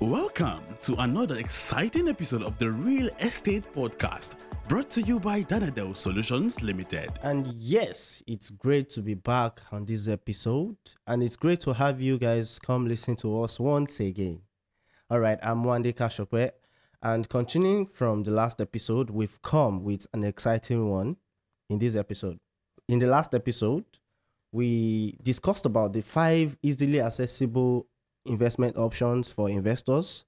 Welcome to another exciting episode of the Real Estate Podcast, brought to you by Danadel Solutions Limited. And yes, it's great to be back on this episode, and it's great to have you guys come listen to us once again. All right, I'm Wande Kashokwe, and continuing from the last episode, we've come with an exciting one in this episode. In the last episode, we discussed about the five easily accessible investment options for investors,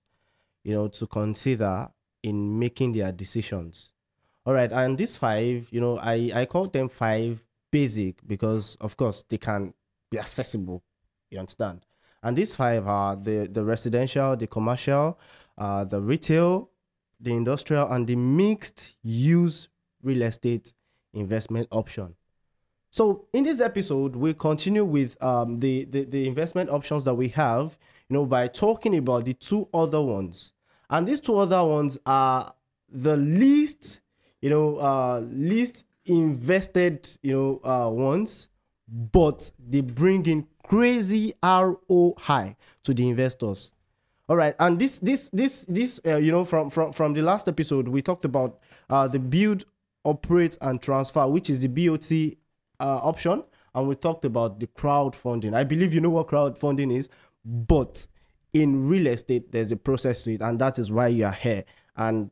you know, to consider in making their decisions. All right, and these five, you know, I I call them five basic because of course they can be accessible. You understand? And these five are the the residential, the commercial, uh, the retail, the industrial, and the mixed use real estate investment option. So in this episode, we continue with um, the, the the investment options that we have, you know, by talking about the two other ones, and these two other ones are the least, you know, uh, least invested, you know, uh, ones, but they bring in crazy ROI to the investors. All right, and this this this this uh, you know from from from the last episode we talked about uh, the build, operate, and transfer, which is the BOT uh, option, and we talked about the crowdfunding. I believe you know what crowdfunding is, but in real estate, there's a process to it, and that is why you are here. And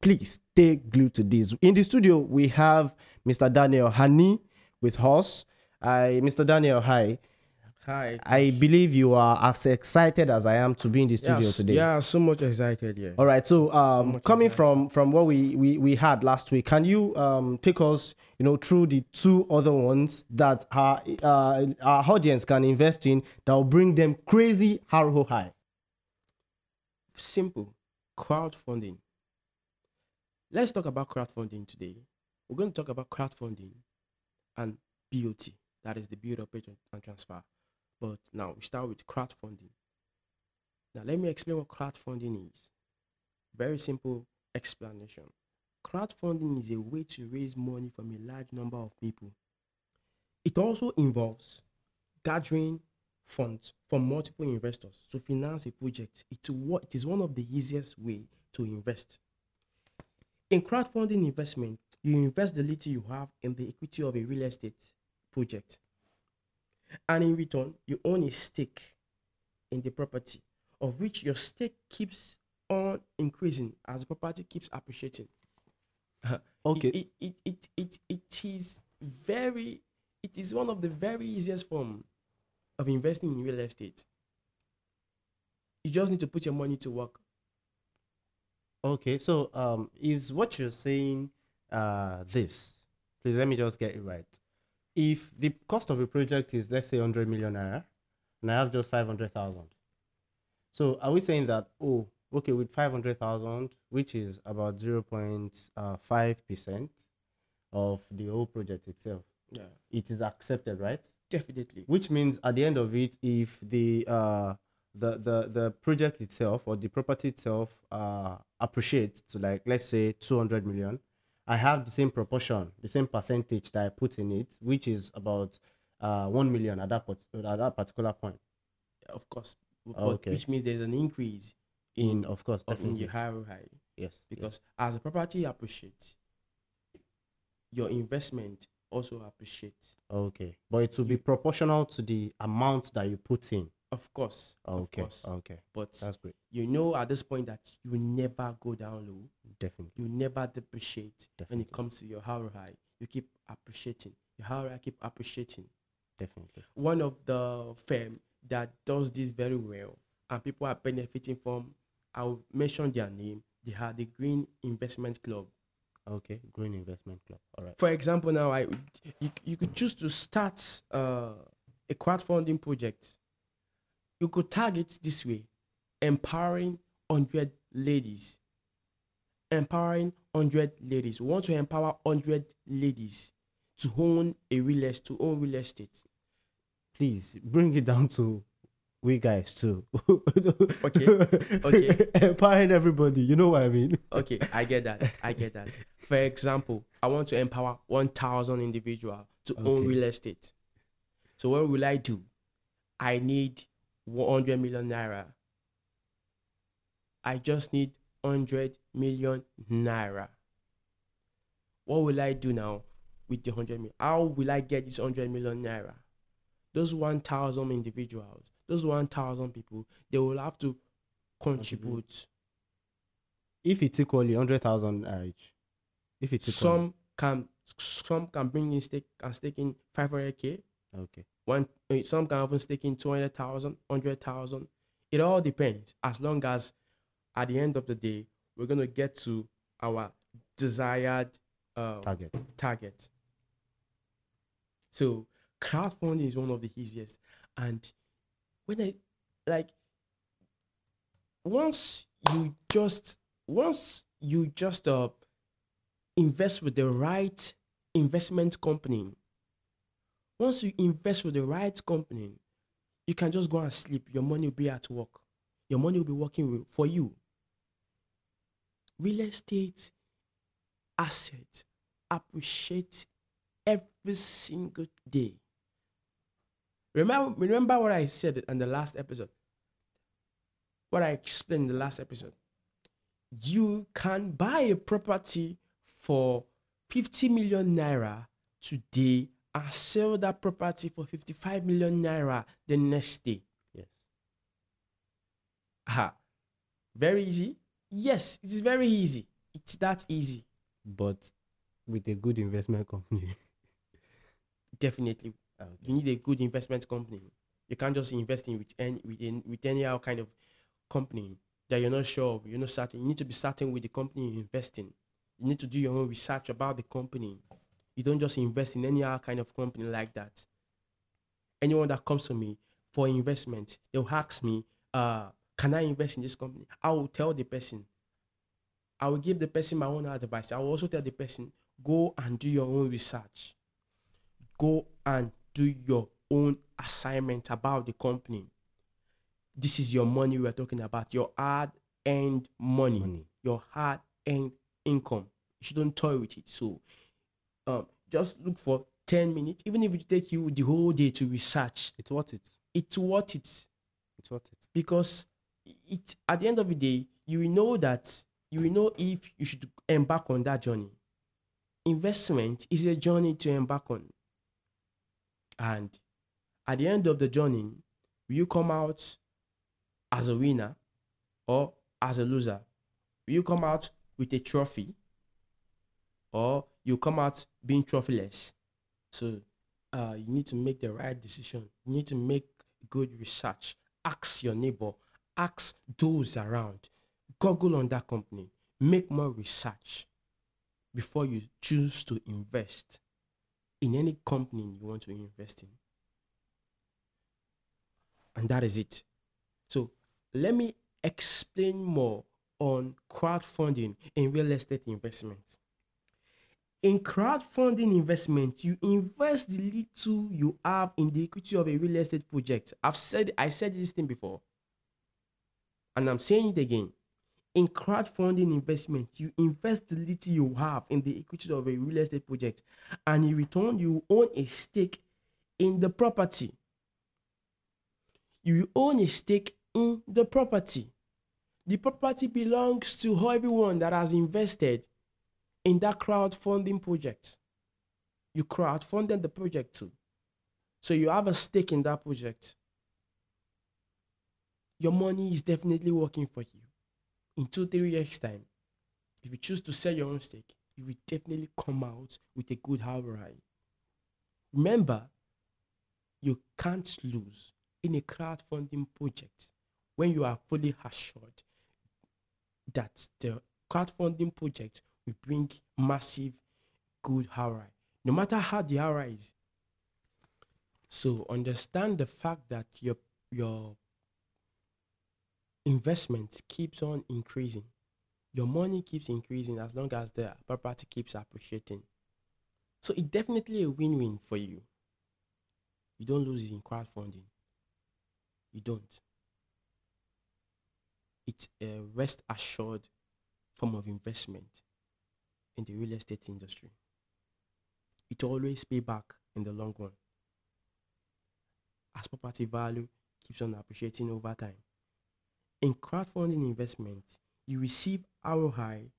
please stay glued to this. In the studio, we have Mr. Daniel Hani with us. I, Mr. Daniel, hi. Hi. I believe you are as excited as I am to be in the studio today. Yeah, so much excited. Yeah. All right. So, um, much coming excited. from from what we, we we had last week, can you um take us, you know, through the two other ones that our uh, our audience can invest in that will bring them crazy ROI? Simple. Crowdfunding. Let's talk about crowdfunding today. We're going to talk about crowdfunding and BOT. That is the build, operate, and transfer. But now we start with crowdfunding. Now let me explain what crowdfunding is. Very simple explanation. Crowdfunding is a way to raise money from a large number of people. It also involves gathering funds from multiple investors to finance a project. It's what it is one of the easiest way to invest. In crowdfunding investment, you invest the little you have in the equity of a real estate project. And in return, you own a stake in the property, of which your stake keeps on increasing as the property keeps appreciating. Okay. It, it, it, it, it is very, it is one of the very easiest form of investing in real estate. You just need to put your money to work. Okay. So, um, is what you're saying uh this? Please let me just get it right. If the cost of a project is let's say 100 million naira, and I have just 500,000, so are we saying that oh okay with 500,000, which is about 0.5 percent of the whole project itself, Yeah, it is accepted, right? definitely. which means at the end of it if the uh the the the project itself or the property itself uh appreciates to like let's say 200 million i have the same proportion the same percentage that i put in it which is about uh 1 million at that pot- at that particular point Of course. Okay. Which means there's an increase in of course of in definitely your ROI. yes because as the property appreciates, your investment also appreciates. okay but it will be proportional to the amount that you put in Of course. okay Of course. okay But that's great you know at this point that you never go down low. definitely You never depreciate Definitely. when it comes to your ROI. You keep appreciating. Your high keep appreciating. definitely One of the firm that does this very well and people are benefiting from, I'll mention their name. They are the Green Investment Club. okay green investment club all right for example now i you, you could choose to start uh, a crowdfunding project you could target this way empowering 100 ladies. Empowering 100 ladies. We want to empower 100 ladies to own a real estate to own real estate. Please bring it down to we guys too. Okay, okay. Empowering everybody, you know what I mean? okay i get that i get that. For example i want to empower 1000 individual to own real estate. So what will i do? I need 100 million naira I just need 100 million naira. What will I do now with the 100 million? How will I get this 100 million naira? Those 1,000 individuals, those 1,000 people, they will have to contribute. Mm-hmm. If it's equally hundred thousand uh, each, if it's equally, Some can some can bring in stake and stake in 500k. okay, One eh, some can even stake in 200,000, 100,000. It all depends. As long as at the end of the day, we're gonna get to our desired uh, target. target. So crowdfunding is one of the easiest. And when I like once you just once you just uh invest with the right investment company, once you invest with the right company, you can just go and sleep. Your money will be at work. Your money will be working for you. Real estate asset appreciate every single day. Remember, remember what I said in the last episode. What I explained in the last episode. You can buy a property for 50 million naira today and sell that property for 55 million naira the next day. Yes. Aha. Very easy? Yes, it is very easy. It's that easy. But with a good investment company. Definitely. Okay. you need a good investment company. You can't just invest in with any with, in, with any other kind of company that you're not sure of. You're not certain. You need to be certain with the company you invest in. You need to do your own research about the company. You don't just invest in any other kind of company like that. Anyone that comes to me for investment, they'll ask me, uh, can I invest in this company? I will tell the person. I will give the person my own advice. I will also tell the person, go and do your own research go and do your own assignment about the company. This is your money we're talking about, your hard earned money, Money. your hard earned income. You shouldn't toy with it. So um, just look for 10 minutes, even if it take you the whole day to research, It's worth it. it's worth it. It's worth it. because it at the end of the day you will know that you will know if you should embark on that journey. Investment is a journey to embark on. And at the end of the journey will you come out as a winner or as a loser? Will you come out with a trophy or you come out being trophyless so uh, you need to make the right decision. You need to make good research. Ask your neighbor. Ask those around. Google on that company. Make more research before you choose to invest in any company you want to invest in. And that is it. So let me explain more on crowdfunding in real estate investment in crowdfunding investment you invest the little you have in the equity of a real estate project. I've said i said this thing before. And i'm saying it again. In crowdfunding investment you invest the little you have in the equity of a real estate project and in return you own a stake in the property. You own a stake in the property. The property belongs to everyone that has invested in that crowdfunding project. You crowdfunded the project too. So you have a stake in that project. Your money is definitely working for you. In two, three years' time, if you choose to sell your own stake, you will definitely come out with a good ROI. Remember, you can't lose in a crowdfunding project when you are fully assured that the crowdfunding project will bring massive good ROI, no matter how the ROI is. So understand the fact that your your investment keeps on increasing. Your money keeps increasing as long as the property keeps appreciating. So it's definitely a win-win for you. You don't lose in crowdfunding. You don't. It's a rest assured form of investment in the real estate industry. It always pay back in the long run. As property value keeps on appreciating over time. in crowdfunding investment, you receive ROI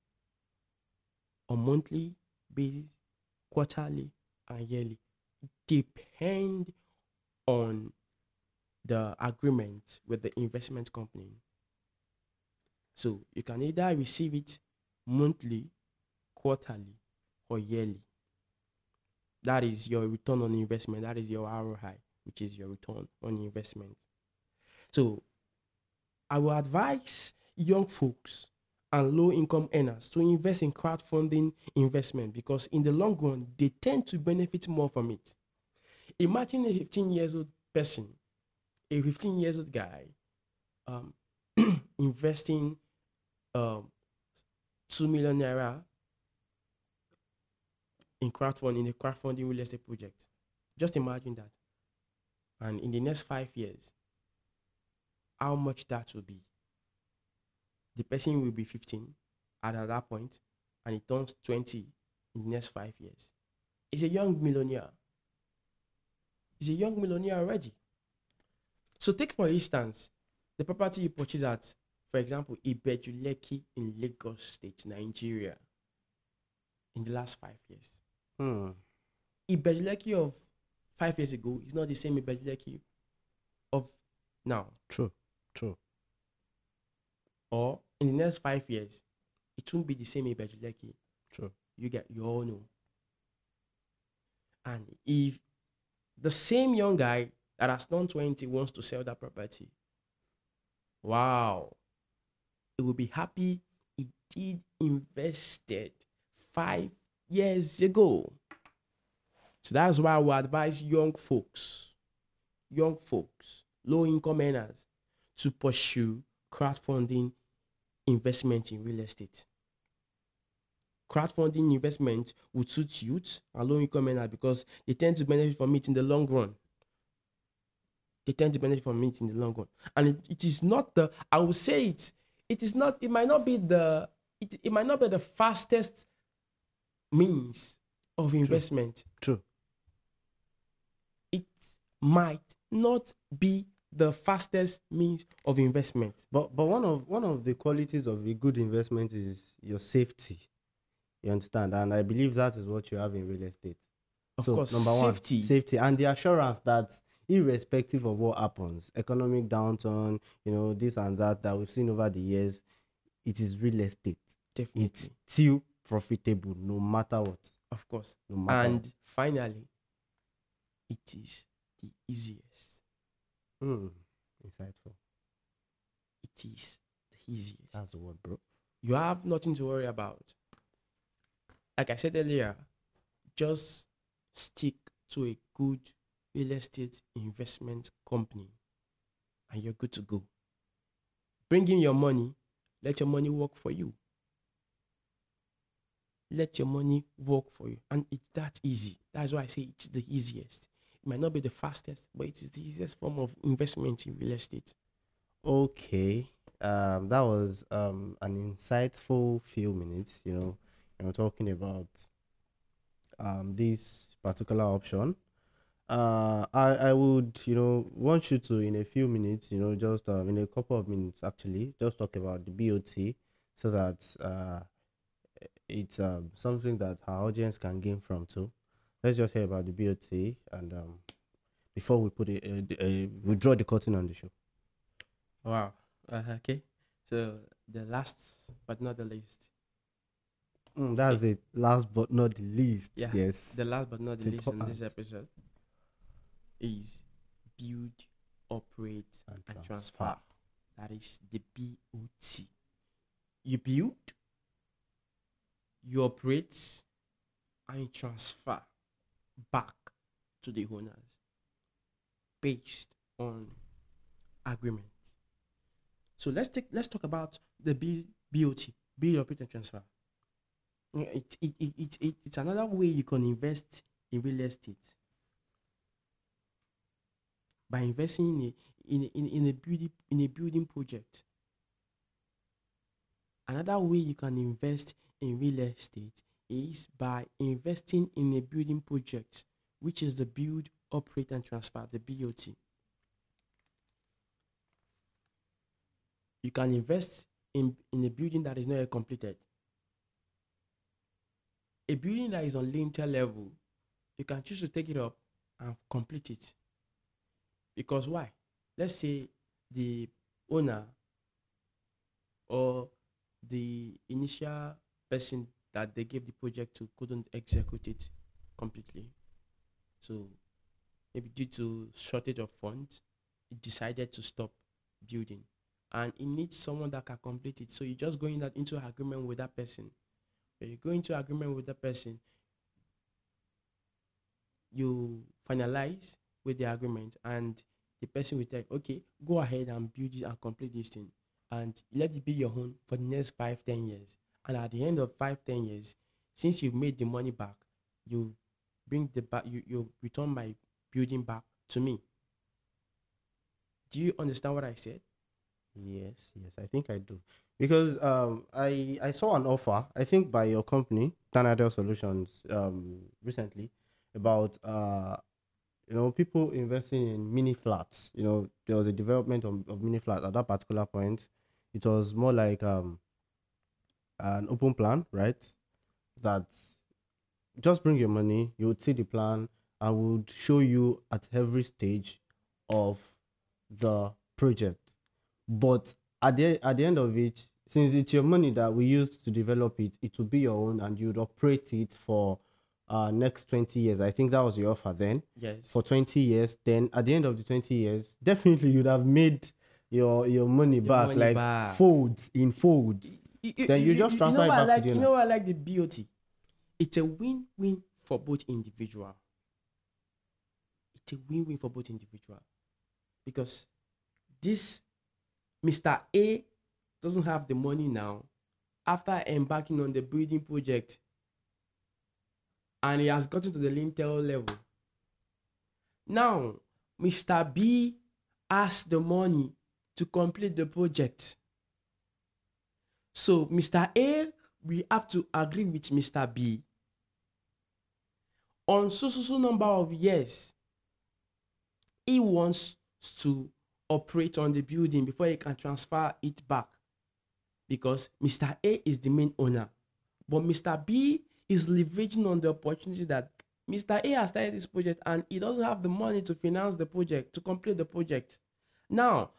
on monthly basis, quarterly, and yearly. Depend on the agreement with the investment company. So you can either receive it monthly, quarterly, or yearly. That is your return on investment. That is your ROI, which is your return on investment. So I will advise young folks and low income earners to invest in crowdfunding investment because in the long run they tend to benefit more from it. Imagine a 15 years old person, a 15 years old guy, um, investing um, two million naira in crowdfunding in a crowdfunding real estate project. Just imagine that. And in the next five years, how much that will be. The person will be 15 at, at that point, and he turns 20 in the next five years. He's a young millionaire. He's a young millionaire already. So take for instance the property you purchased at, for example, Ibeju-Lekki in Lagos State, Nigeria, in the last five years. Hmm. Ibeju-Lekki of five years ago is not the same Ibeju-Lekki of now. True. True. Or in the next five years, it won't be the same Ibeju-Lekki. True. You get you all know. And if the same young guy that has turned 20 wants to sell that property, wow, he will be happy he did invested five years ago. So that's why we advise young folks, young folks, low income earners to pursue crowdfunding investment in real estate. Crowdfunding investment would suit youth and low income earners because they tend to benefit from it in the long run. They tend to benefit from it in the long run. And it, it is not the, I will say it, it is not, it might not be the, it, it might not be the fastest means of investment. True. It might not be the fastest means of investment. But but one of one of the qualities of a good investment is your safety. You understand? And I believe that is what you have in real estate. Of so course, number safety. one, safety and the assurance that irrespective of what happens, economic downturn, you know, this and that that we've seen over the years, it is real estate. Definitely. It's still profitable no matter what. of course. No matter And finally, it is the easiest. what. Hmm. Insightful. It is the easiest. That's the word, bro. you have nothing to worry about. Like I said earlier, just stick to a good real estate investment company and you're good to go. Bring in your money, let your money work for you. Let your money work for you. And it's that easy. That's why I say it's the easiest. It might not be the fastest, but it is the easiest form of investment in real estate. Okay. Um, that was um an insightful few minutes. You know, you know, talking about um this particular option. Uh, I I would you know want you to in a few minutes, you know, just um, in a couple of minutes actually, just talk about the BOT so that uh it's um something that our audience can gain from too. Let's just hear about the BOT and um before we put it, uh, uh, we draw the curtain on the show. Wow. Uh, okay. So the last but not the least. Mm, that's it. Last but not the least. Yeah. Yes. The last but not the least in this episode is build, operate, And and transfer. transfer. That is the BOT. You build, you operate, and you transfer back to the owners based on agreement. So let's take let's talk about the B, BOT, build, operate, and transfer. It, it, it, it, it, it's another way you can invest in real estate by investing in a, in, in, in a building in a building project. Another way you can invest in real estate is by investing in a building project, which is the build, operate, and transfer, the BOT. You can invest in, in a building that is not yet completed. A building that is on lintel level, you can choose to take it up and complete it. Because why? Let's say the owner or the initial person that they gave the project to couldn't execute it completely. So maybe due to shortage of funds, it decided to stop building. And it needs someone that can complete it. So you just go in that into agreement with that person. When you go into agreement with that person, you finalize with the agreement and the person will tell, okay, go ahead and build it and complete this thing. And let it be your own for the next five, ten years. And at the end of five, ten years, since you've made the money back, you bring the back you, you return my building back to me. Do you understand what I said? Yes, yes, I think I do. Because um, I I saw an offer, I think by your company, Danadel Solutions, um, recently, about uh, you know, people investing in mini flats. You know, there was a development of, of mini flats at that particular point. It was more like um, an open plan, right? That just bring your money, you would see the plan, I would show you at every stage of the project. But at the at the end of it, since it's your money that we used to develop it, it will be your own, and you'd operate it for uh next 20 years. I think that was your offer then. Yes. For 20 years. Then at the end of the 20 years, definitely you'd have made your your money back, money like back. folds in folds. Then you just transfer know it back to like, the You know what I like the BOT? It's a win-win for both individual. It's a win-win for both individual. Because this Mr. A doesn't have the money now after embarking on the building project and he has gotten to the lintel level. Now, Mr. B has the money to complete the project. So, Mr. A, we have to agree with Mr. B on so so so number of years he wants to operate on the building before he can transfer it back because Mr. A is the main owner. But Mr. B is leveraging on the opportunity that Mr. A has started this project and he doesn't have the money to finance the project, to complete the project. Now,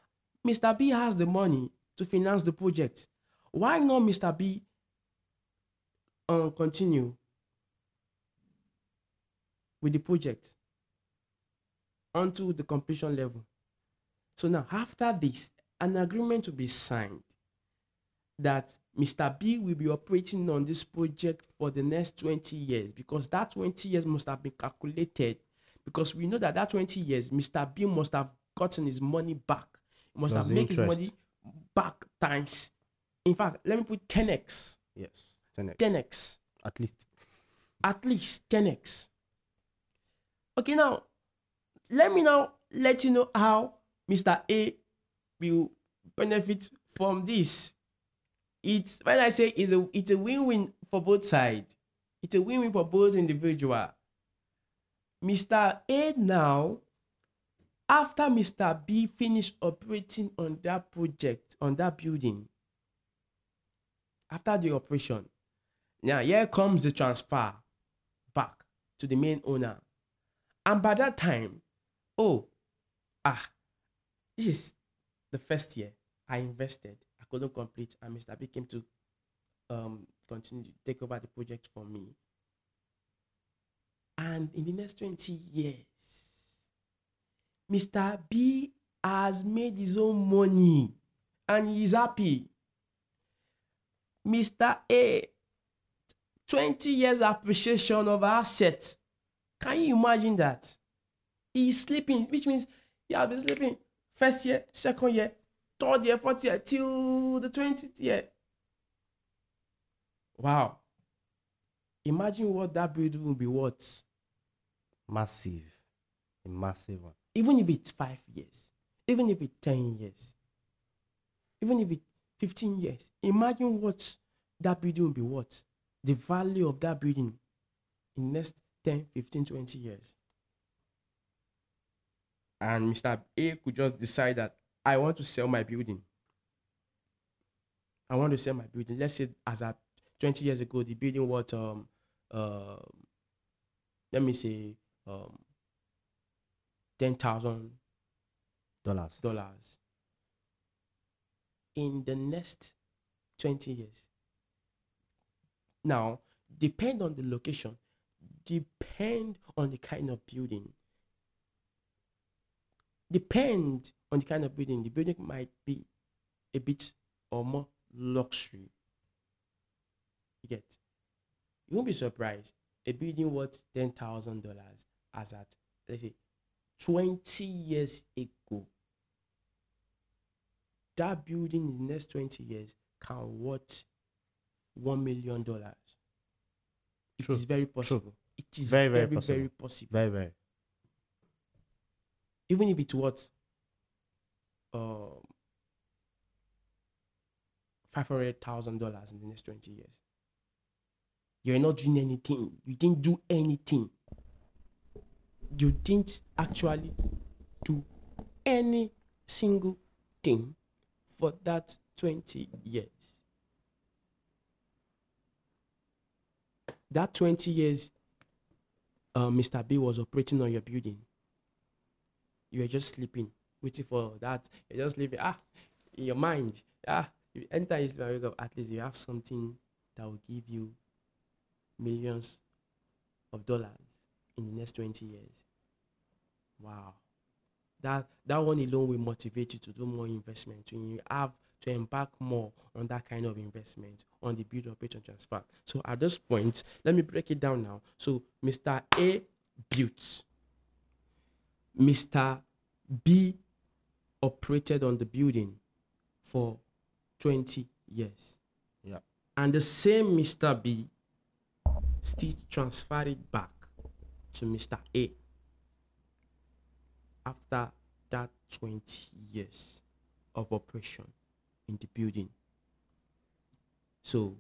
Mr. B has the money to finance the project. Why not Mr. B um, continue with the project until the completion level? So now, after this, an agreement will be signed that Mr. B will be operating on this project for the next 20 years because that 20 years must have been calculated because we know that that 20 years Mr. B must have gotten his money back. He must Plus have made his money back times. In fact, let me put 10x. Yes. 10x. 10x. At least. At least 10x. Okay, now let me now let you know how Mr. A will benefit from this. It's when I say it's a it's a win-win for both sides. It's a win-win for both individual. Mr. A now, after Mr. B finished operating on that project, on that building, after the operation, now here comes the transfer back to the main owner. And by that time, oh, ah, this is the first year I invested. I couldn't complete, and Mr. B came to um continue to take over the project for me. And in the next 20 years, Mr. B has made his own money and he's happy. Mr. A, 20 years appreciation of assets. Can you imagine that? He's sleeping, which means he has been sleeping first year, second year, third year, fourth year, till the 20th year. Wow. Imagine what that building will be worth, Massive. A massive one. even if it's five years, even if it's 10 years, even if it's 15 years. Imagine what that building will be worth, the value of that building in next 10, 15, 20 years. And Mr. A could just decide that I want to sell my building. I want to sell my building. Let's say as at 20 years ago, the building was um uh let me say um ten thousand Dollars. dollars. In the next 20 years. Now, depend on the location, depend on the kind of building. Depend on the kind of building. The building might be a bit or more luxury. You get? You won't be surprised. A building worth ten thousand dollars as at let's say twenty years ago. That building in the next twenty years can worth one million dollars. It True, is very possible. It is Very, very, very very, possible. possible. Very, very. Even if it's worth um five hundred thousand dollars in the next twenty years. You're not doing anything. You didn't do anything. You didn't actually do any single thing for that 20 years. That 20 years, uh, Mr. B was operating on your building. You were just sleeping, waiting for that. You're just sleeping. Ah, in your mind. Ah, you enter his wake up. At least you have something that will give you millions of dollars in the next 20 years. Wow. That that one alone will motivate you to do more investment. When you have to embark more on that kind of investment on the build operate and transfer. So at this point, let me break it down now. So Mr. A built. Mr. B operated on the building for 20 years. Yeah. And the same Mr. B still transferred it back to Mr. A after that 20 years of operation in the building. So,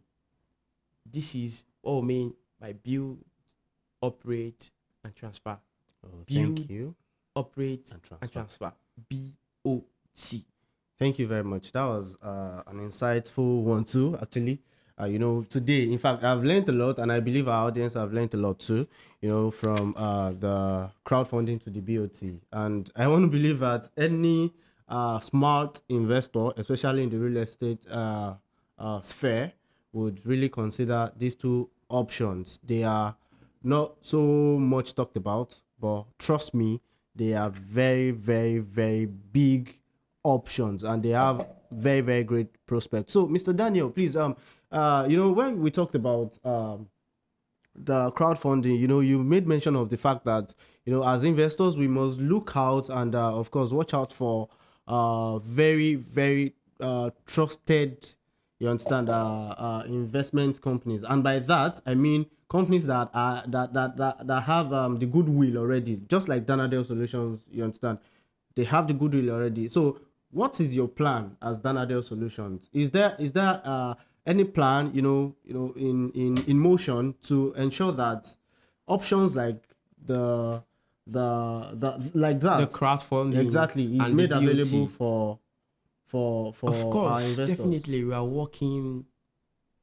this is what we mean by build, operate, and transfer. Oh, Build. thank you. Operate And and transfer. transfer. B O T. Thank you very much. That was uh, an insightful one too. Actually, uh, you know, today, in fact, I've learned a lot, and I believe our audience have learned a lot too. You know, from uh, the crowdfunding to the BOT, and I want to believe that any uh, smart investor, especially in the real estate uh, uh, sphere, would really consider these two options. They are not so much talked about, but trust me, they are very, very, very big options and they have very very great prospects so mr daniel please um uh you know when we talked about um the crowdfunding you know you made mention of the fact that you know as investors we must look out and uh, of course watch out for uh very very uh trusted you understand uh, uh investment companies. And by that i mean companies that are that that that, that have um the goodwill already. Just like danadel solutions you understand they have the goodwill already. So what is your plan as danadel solutions? Is there is there uh any plan you know you know in in in motion to ensure that options like the the the like that. The crowdfunding. exactly. Is made available for for for of our course definitely. We are working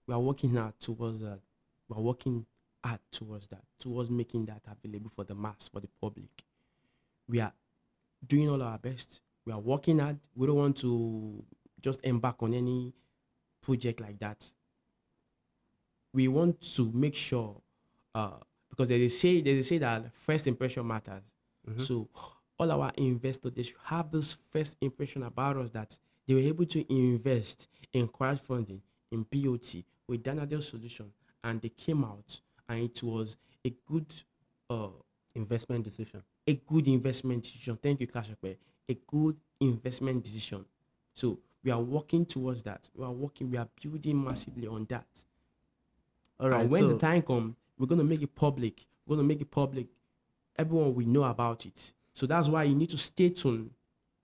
we are working hard towards that. We are working hard towards that towards making that available for the mass for the public. We are doing all our best. We are working hard. We don't want to just embark on any project like that we want to make sure uh because they say they say that first impression matters so all our investors they should have this first impression about us that they were able to invest in crowdfunding in BOT with Danadel solution and they came out and it was a good uh investment decision a good investment decision. Thank you, Kashape. A good investment decision. So we are working towards that. We are working, we are building massively on that. all right and when so the time comes, we're gonna make it public. We're gonna make it public. Everyone will know about it. So that's why you need to stay tuned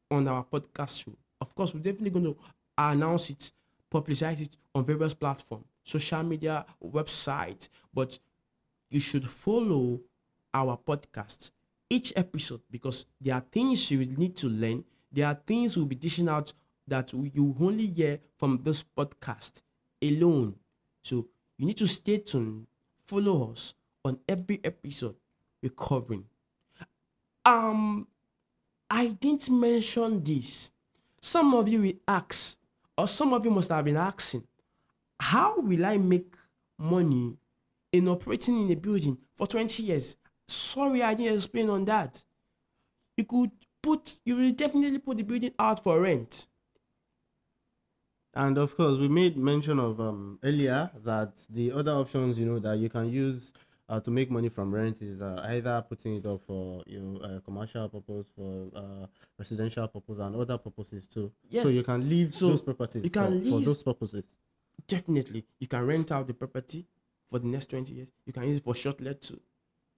on our podcast show. Of course, we're definitely gonna announce it, publicize it on various platforms, social media, website. But you should follow our podcast each episode because there are things you will need to learn. There are things we'll be dishing out that you only hear from this podcast alone. So you need to stay tuned, follow us on every episode we're covering. Um, I didn't mention this. Some of you will ask, or some of you must have been asking, how will I make money in operating in a building for 20 years? Sorry, I didn't explain on that. You could put, you will definitely put the building out for rent. And of course, we made mention of um, earlier that the other options, you know, that you can use uh, to make money from rent is uh, either putting it up for you know uh, commercial purpose, for uh, residential purpose, and other purposes too. Yes. So you can leave So those properties you can for, for those purposes. Definitely, you can rent out the property for the next 20 years. You can use it for short let too.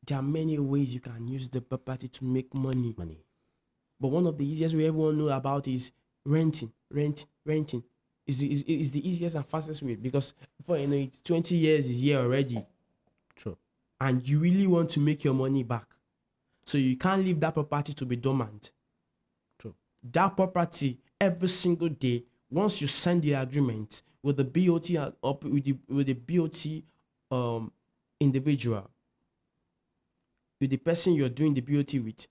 There are many ways you can use the property to make money. Money. But one of the easiest way everyone know about is renting, rent, renting. Is the, is, is the easiest and fastest way because before you know it, 20 years is here already. True. and you really want to make your money back. So you can't leave that property to be dormant. True. That property every single day, once you sign the agreement with the BOT up with the with the BOT um individual, with the person you're doing the BOT with,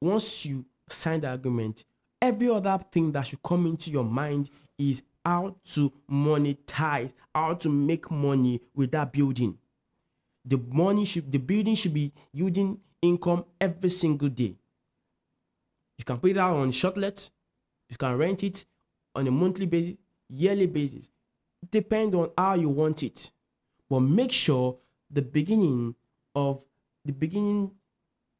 once you sign the agreement, every other thing that should come into your mind is how to monetize, how to make money with that building the money should the building should be yielding income every single day. You can put it out on short let, you can rent it on a monthly basis, yearly basis. Depend on how you want it. But make sure the beginning of the beginning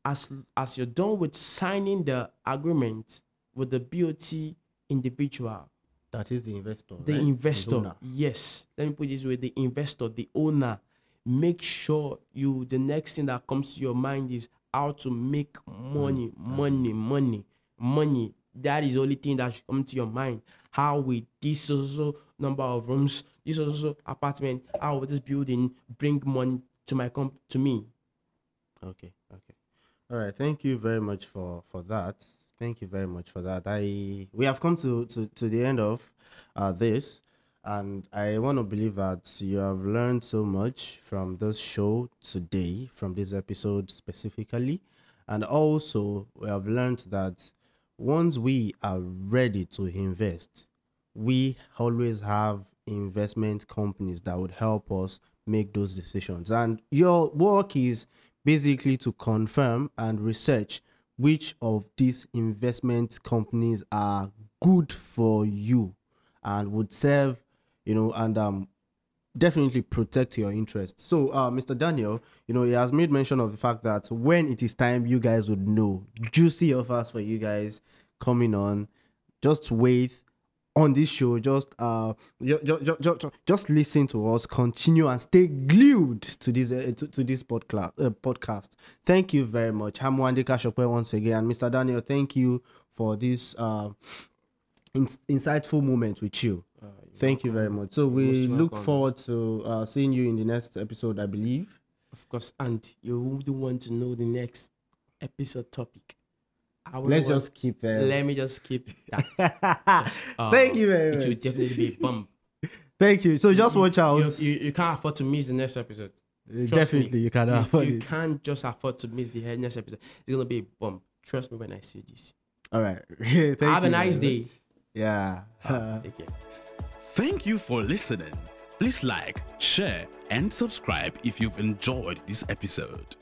as as you're done with signing the agreement with the BOT individual, That is the investor. the right? investor owner. yes let me put this way the investor the owner make sure you the next thing that comes to your mind is how to make money money money money that is the only thing that should come to your mind how will this also number of rooms this also apartment how will this building bring money to my comp to me Okay, okay. All right. Thank you very much for for that. Thank you very much for that. I we have come to to, to the end of uh, this, and I want to believe that you have learned so much from this show today, from this episode specifically, and also we have learned that once we are ready to invest, we always have investment companies that would help us make those decisions. And your work is basically to confirm and research which of these investment companies are good for you and would serve, you know, and um definitely protect your interests. So, uh, Mr. Daniel, you know, he has made mention of the fact that when it is time, you guys would know juicy offers for you guys coming on. Just wait on this show. Just uh, just, just, just listen to us. Continue and stay glued to this uh, to, to this podcast. Uh, podcast. Thank you very much. I'm Wande Kashokwe once again, and Mr. Daniel. Thank you for this uh, in- insightful moment with you. Thank you very much. So we look welcome. forward to uh, seeing you in the next episode, I believe. of course and you would want to know the next episode topic Let's want- just keep uh, let me just keep that Uh, Thank you very it will definitely be a bump Thank you. So just watch out. you, you, you can't afford to miss the next episode. Uh, Trust Definitely, me. you can You, afford you it. can't just afford to miss the he- next episode. It's gonna be a bump. Trust me when I say this. All right. Thank Have you a nice day. much. Yeah. Take care. Thank you for listening. Please like, share, and subscribe if you've enjoyed this episode.